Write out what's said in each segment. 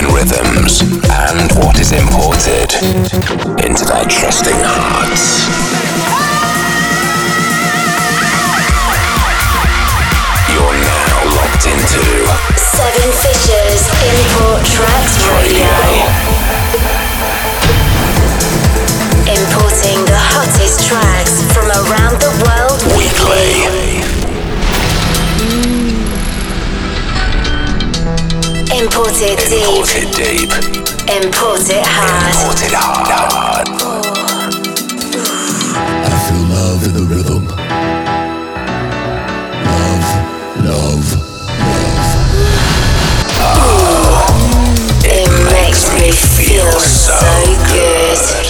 American rhythms and what is imported into their trusting hearts. You're now locked into Seven Fishes Import Tracks Radio. Importing the hottest tracks from around the world weekly. Import it Import deep. it deep. Import it hard. Import it hard. I feel love in the rhythm. Love, love, love. It makes me feel so good. Welcome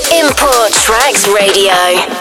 Radio.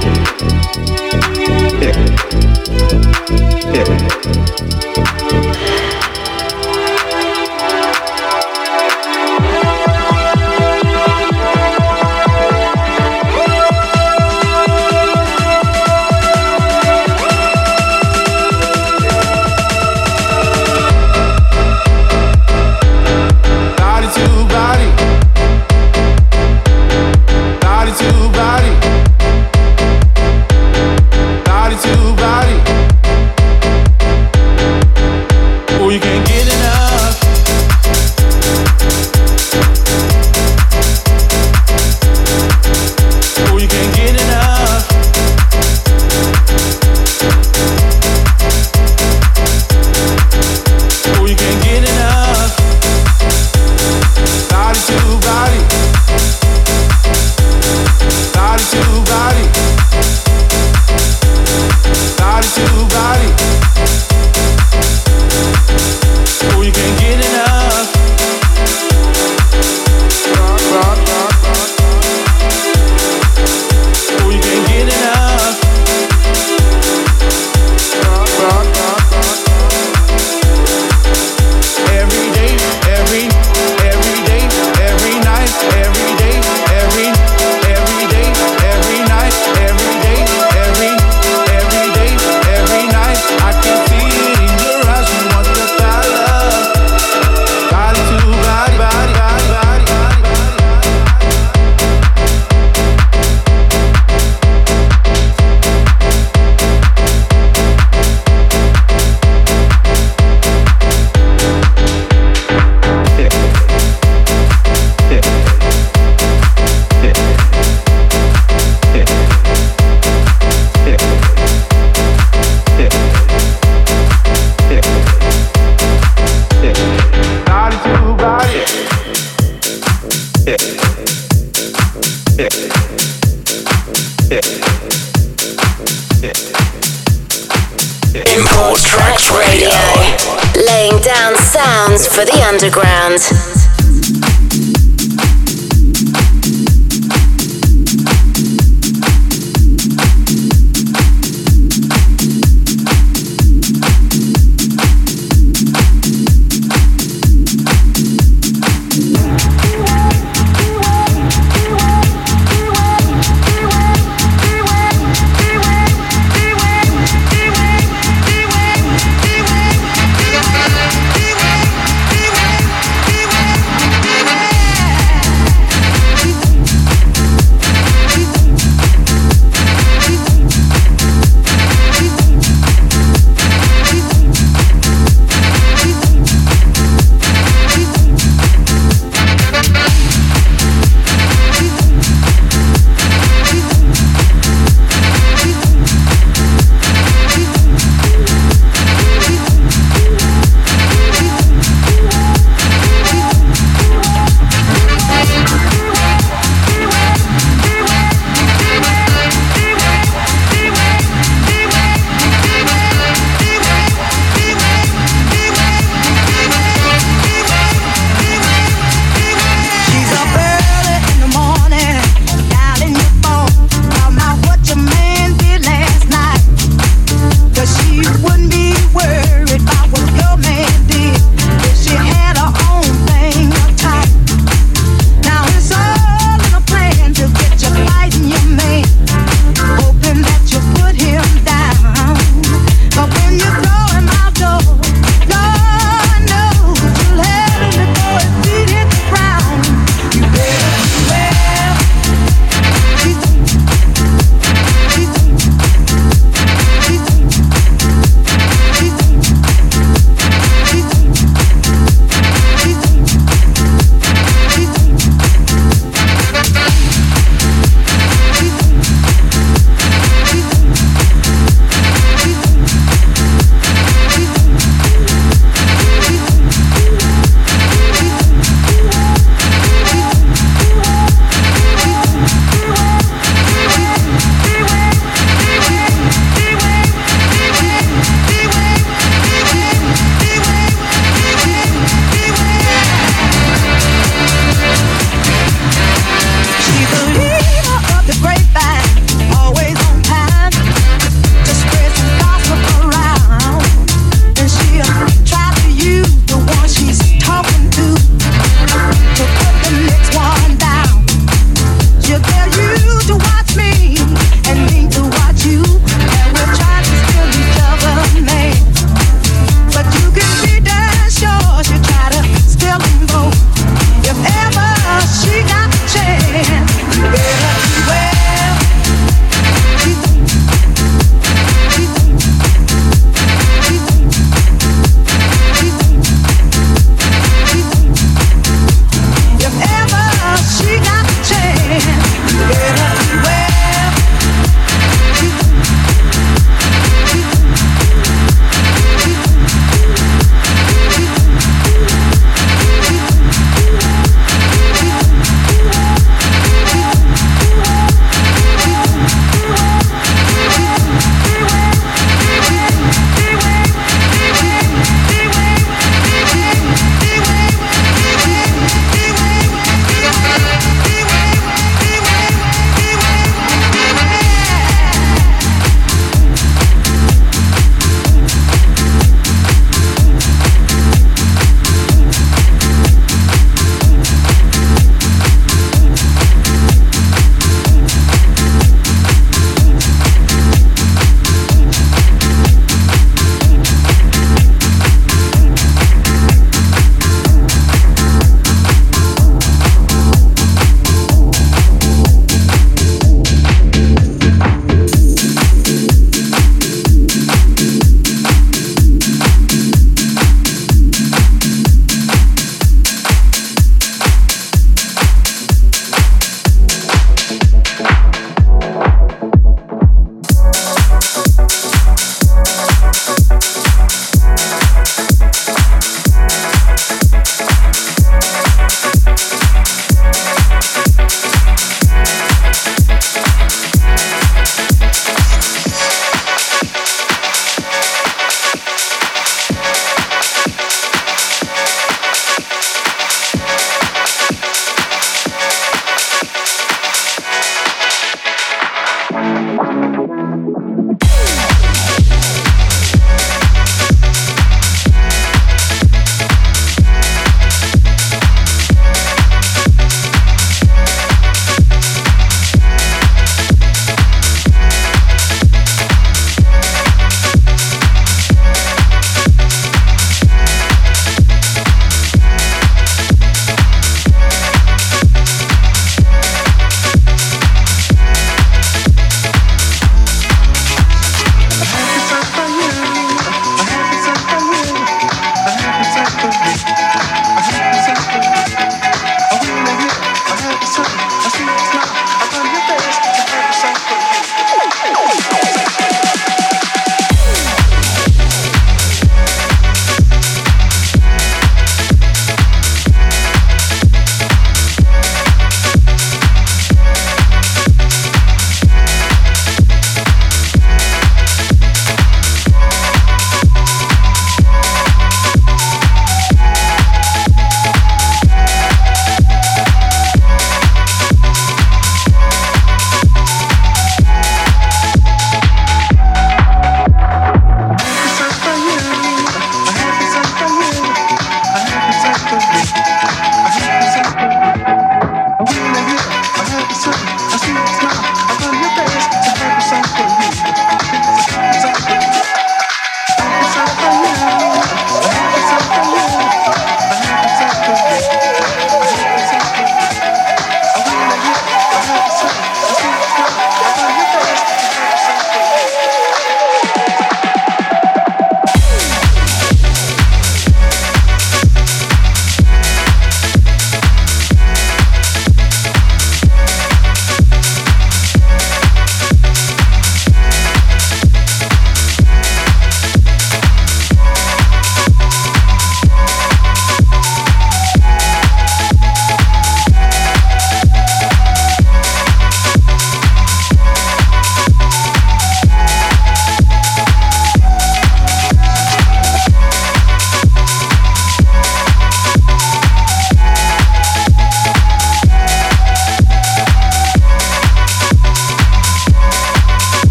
pick, pick, pick. underground.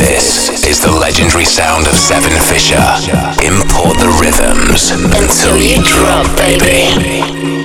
This is the legendary sound of Seven Fisher. Import the rhythms until you drop, baby.